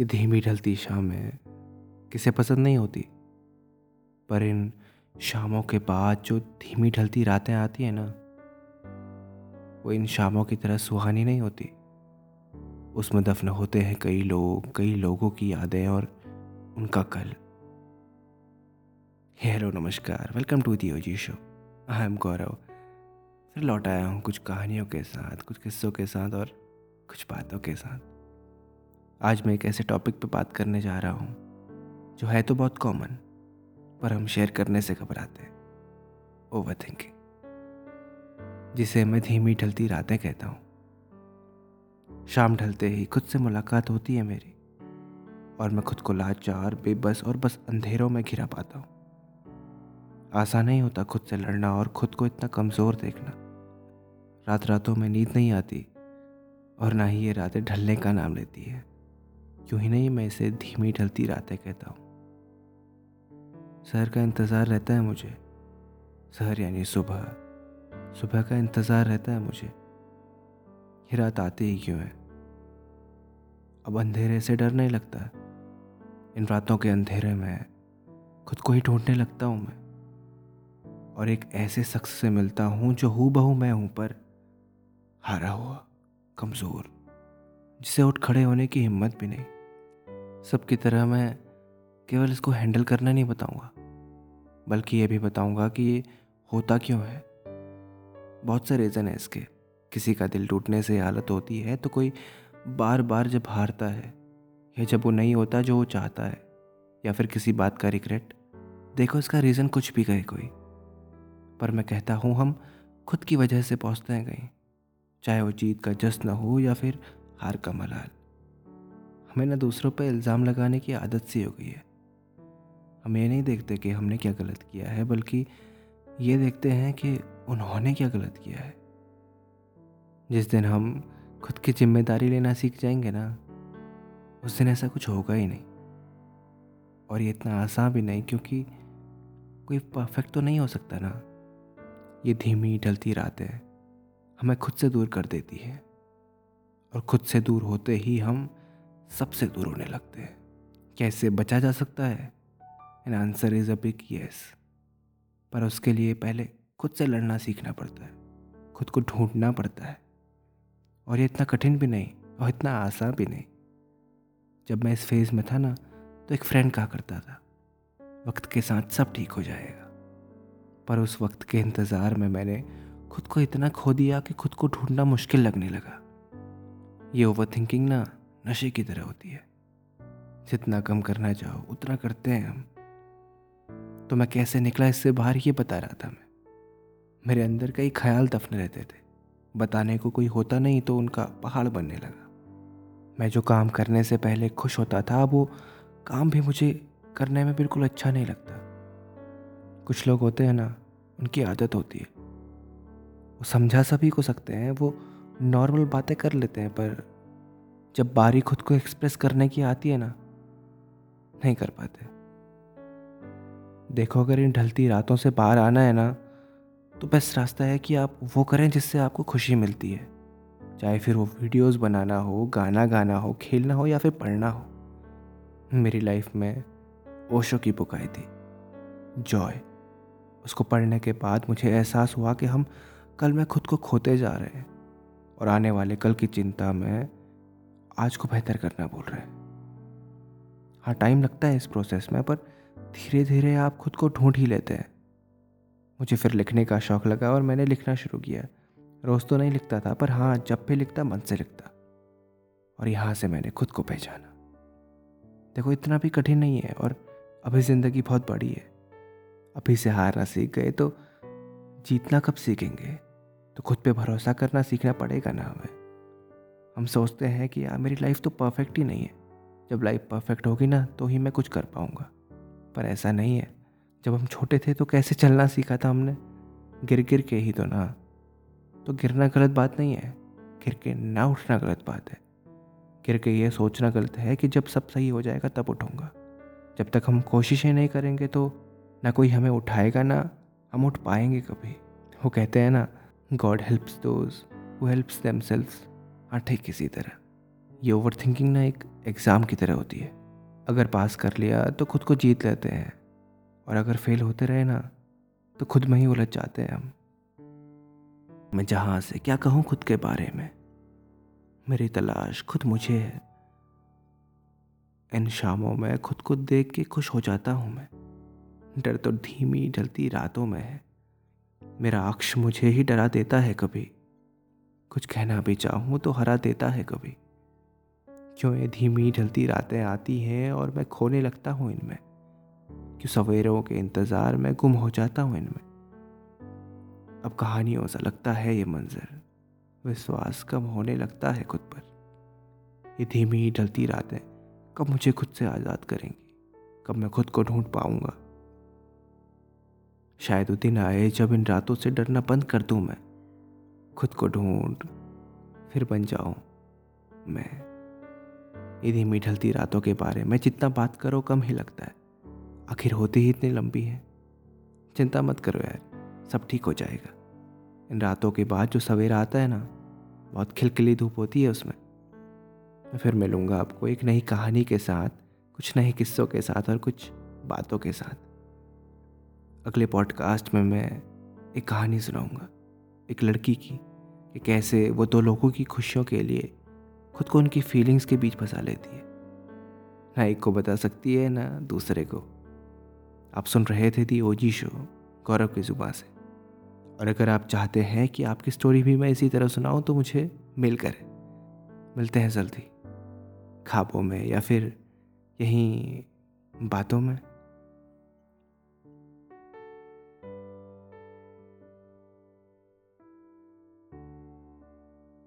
ये धीमी ढलती शामें किसे पसंद नहीं होती। पर इन शामों के बाद जो धीमी ढलती रातें आती हैं ना, वो इन शामों की तरह सुहानी नहीं होती। उसमें दफन होते हैं कई लोग, कई लोगों की यादें और उनका कल। हेलो, नमस्कार। Welcome to the OG show. I am Gaurav. फिर लौट आया हूँ कुछ कहानियों के साथ, कुछ किस्सों के साथ और कुछ बातों के साथ। आज मैं एक ऐसे टॉपिक पे बात करने जा रहा हूँ, जो है तो बहुत कॉमन पर हम शेयर करने से घबराते हैं ओवर थिंकिंग जिसे मैं धीमी ढलती रातें कहता हूँ। शाम ढलते ही खुद से मुलाकात होती है मेरी, और मैं खुद को लाचार, बेबस और बस अंधेरों में घिरा पाता हूँ। आसान नहीं होता खुद से लड़ना और खुद को इतना कमज़ोर देखना। रात रातों में नींद नहीं आती, और ना ही ये रातें ढलने का नाम लेती है। क्यों ही नहीं, मैं इसे धीमी ढलती रातें कहता हूँ। शहर का इंतज़ार रहता है मुझे। शहर यानी सुबह। सुबह का इंतज़ार रहता है मुझे। ये रात आती ही क्यों है? अब अंधेरे से डर नहीं लगता। इन रातों के अंधेरे में खुद को ही ढूँढने लगता हूँ मैं। और एक ऐसे शख्स से मिलता हूँ जो हूँ बहू मैं हूँ पर हारा हुआ, कमज़ोर, जिसे उठ खड़े होने की हिम्मत भी नहीं। सबकी तरह मैं केवल इसको हैंडल करना नहीं बताऊँगा, बल्कि ये भी बताऊँगा कि ये होता क्यों है। बहुत से रीज़न है इसके। किसी का दिल टूटने से हालत होती है तो कोई बार बार जब हारता है, या जब वो नहीं होता जो वो चाहता है, या फिर किसी बात का रिग्रेट देखो इसका रीज़न कुछ भी कहे कोई। पर मैं कहता हूँ, हम खुद की वजह से पहुँचते हैं कहीं, चाहे वो जीत का जश्न हो या फिर हार का मलाल। हमें ना दूसरों पर इल्ज़ाम लगाने की आदत सी हो गई है। हम ये नहीं देखते कि हमने क्या गलत किया है, बल्कि ये देखते हैं कि उन्होंने क्या गलत किया है। जिस दिन हम खुद की ज़िम्मेदारी लेना सीख जाएँगे ना, उस दिन ऐसा कुछ होगा ही नहीं। और ये इतना आसान भी नहीं, क्योंकि कोई परफेक्ट तो नहीं हो सकता ना। ये धीमी ढलती रातें हमें खुद से दूर कर देती है। और खुद से दूर होते ही हम सबसे दूर होने लगते हैं। क्या इससे बचा जा सकता है? An answer is a big yes पर उसके लिए पहले खुद से लड़ना सीखना पड़ता है। खुद को ढूंढना पड़ता है। और ये इतना कठिन भी नहीं और इतना आसान भी नहीं। जब मैं इस फ़ेज़ में था ना तो एक फ्रेंड कहा करता था, वक्त के साथ सब ठीक हो जाएगा। पर उस वक्त के इंतज़ार में मैंने खुद को इतना खो दिया कि खुद को ढूंढना मुश्किल लगने लगा। ये ओवर थिंकिंग ना नशे की तरह होती है। जितना कम करना चाहो, उतना करते हैं हम। तो मैं कैसे निकला इससे बाहर ये बता रहा था मैं। मेरे अंदर कई ख्याल दफन रहते थे। बताने को कोई होता नहीं तो उनका पहाड़ बनने लगा। मैं जो काम करने से पहले खुश होता था, वो काम भी मुझे करने में बिल्कुल अच्छा नहीं लगता। कुछ लोग होते हैं ना, उनकी आदत होती है। वो समझा सभी को सकते हैं, वो नॉर्मल बातें कर लेते हैं, पर जब बारी खुद को एक्सप्रेस करने की आती है ना, नहीं कर पाते। देखो, अगर इन ढलती रातों से बाहर आना है ना तो बेस्ट रास्ता है कि आप वो करें जिससे आपको खुशी मिलती है। चाहे फिर वो वीडियोस बनाना हो, गाना गाना हो, खेलना हो या फिर पढ़ना हो। मेरी लाइफ में ओशो की बुक आई थी जॉय उसको पढ़ने के बाद मुझे एहसास हुआ कि हम कल में खुद को खोते जा रहे हैं और आने वाले कल की चिंता में आज को बेहतर करना बोल रहे हैं। हाँ टाइम लगता है इस प्रोसेस में, पर धीरे धीरे आप खुद को ढूंढ ही लेते हैं। मुझे फिर लिखने का शौक़ लगा और मैंने लिखना शुरू किया। रोज़ तो नहीं लिखता था, पर हाँ जब भी लिखता, मन से लिखता। और यहाँ से मैंने खुद को पहचाना। देखो, इतना भी कठिन नहीं है, और अभी ज़िंदगी बहुत बड़ी है। अभी से हारना सीख गए तो जीतना कब सीखेंगे? तो खुद पे भरोसा करना सीखना पड़ेगा ना हमें। हम सोचते हैं कि यार, मेरी लाइफ तो परफेक्ट ही नहीं है। जब लाइफ परफेक्ट होगी ना तो ही मैं कुछ कर पाऊँगा। पर ऐसा नहीं है। जब हम छोटे थे तो कैसे चलना सीखा था हमने? गिर गिर के ही तो ना। तो गिरना गलत बात नहीं है। गिर के ना उठना गलत बात है। गिर के ये सोचना गलत है कि जब सब सही हो जाएगा, तब उठूँगा। जब तक हम कोशिशें नहीं करेंगे तो ना कोई हमें उठाएगा ना हम उठ पाएँगे कभी। वो कहते हैं ना God helps those who helps them ठीक इसी तरह। ये ओवर थिंकिंग ना एक एग्ज़ाम की तरह होती है। अगर पास कर लिया तो खुद को जीत लेते हैं। और अगर फेल होते रहे ना तो खुद में ही उलझ जाते हैं हम। मैं जहाँ से क्या कहूँ खुद के बारे में? मेरी तलाश खुद मुझे है। इन शामों में खुद को देख के खुश हो जाता हूँ मैं। डर तो धीमी ढलती रातों में है। मेरा अक्ष मुझे ही डरा देता है कभी। कुछ कहना भी चाहूँ तो हरा देता है कभी। क्यों ये धीमी ढलती रातें आती हैं और मैं खोने लगता हूँ इनमें? क्यों सवेरों के इंतज़ार में गुम हो जाता हूँ इनमें? अब कहानियों सा लगता है ये मंजर, विश्वास कम होने लगता है खुद पर। ये धीमी ढलती रातें कब मुझे खुद से आज़ाद करेंगी? कब मैं खुद को ढूंढ पाऊँगा? शायद वो दिन आए जब इन रातों से डरना बंद कर दूँ मैं। खुद को ढूंढ, फिर बन जाऊँ मैं। ये धीमी ढलती रातों के बारे में जितना बात करो, कम ही लगता है। आखिर होती ही इतनी लंबी है। चिंता मत करो यार, सब ठीक हो जाएगा। इन रातों के बाद जो सवेरा आता है ना, बहुत खिलखिली धूप होती है उसमें। मैं फिर मिलूँगा आपको एक नई कहानी के साथ, कुछ नए किस्सों के साथ और कुछ बातों के साथ। अगले पॉडकास्ट में मैं एक कहानी सुनाऊँगा। एक लड़की की कि कैसे वो दो लोगों की खुशियों के लिए खुद को उनकी फीलिंग्स के बीच फंसा लेती है। ना एक को बता सकती है, ना दूसरे को। आप सुन रहे थे दी ओजी शो गौरव की ज़ुबान से। और अगर आप चाहते हैं कि आपकी स्टोरी भी मैं इसी तरह सुनाऊं तो मुझे मिल करें। मिलते हैं जल्दी। खाबों में या फिर यहीं बातों में।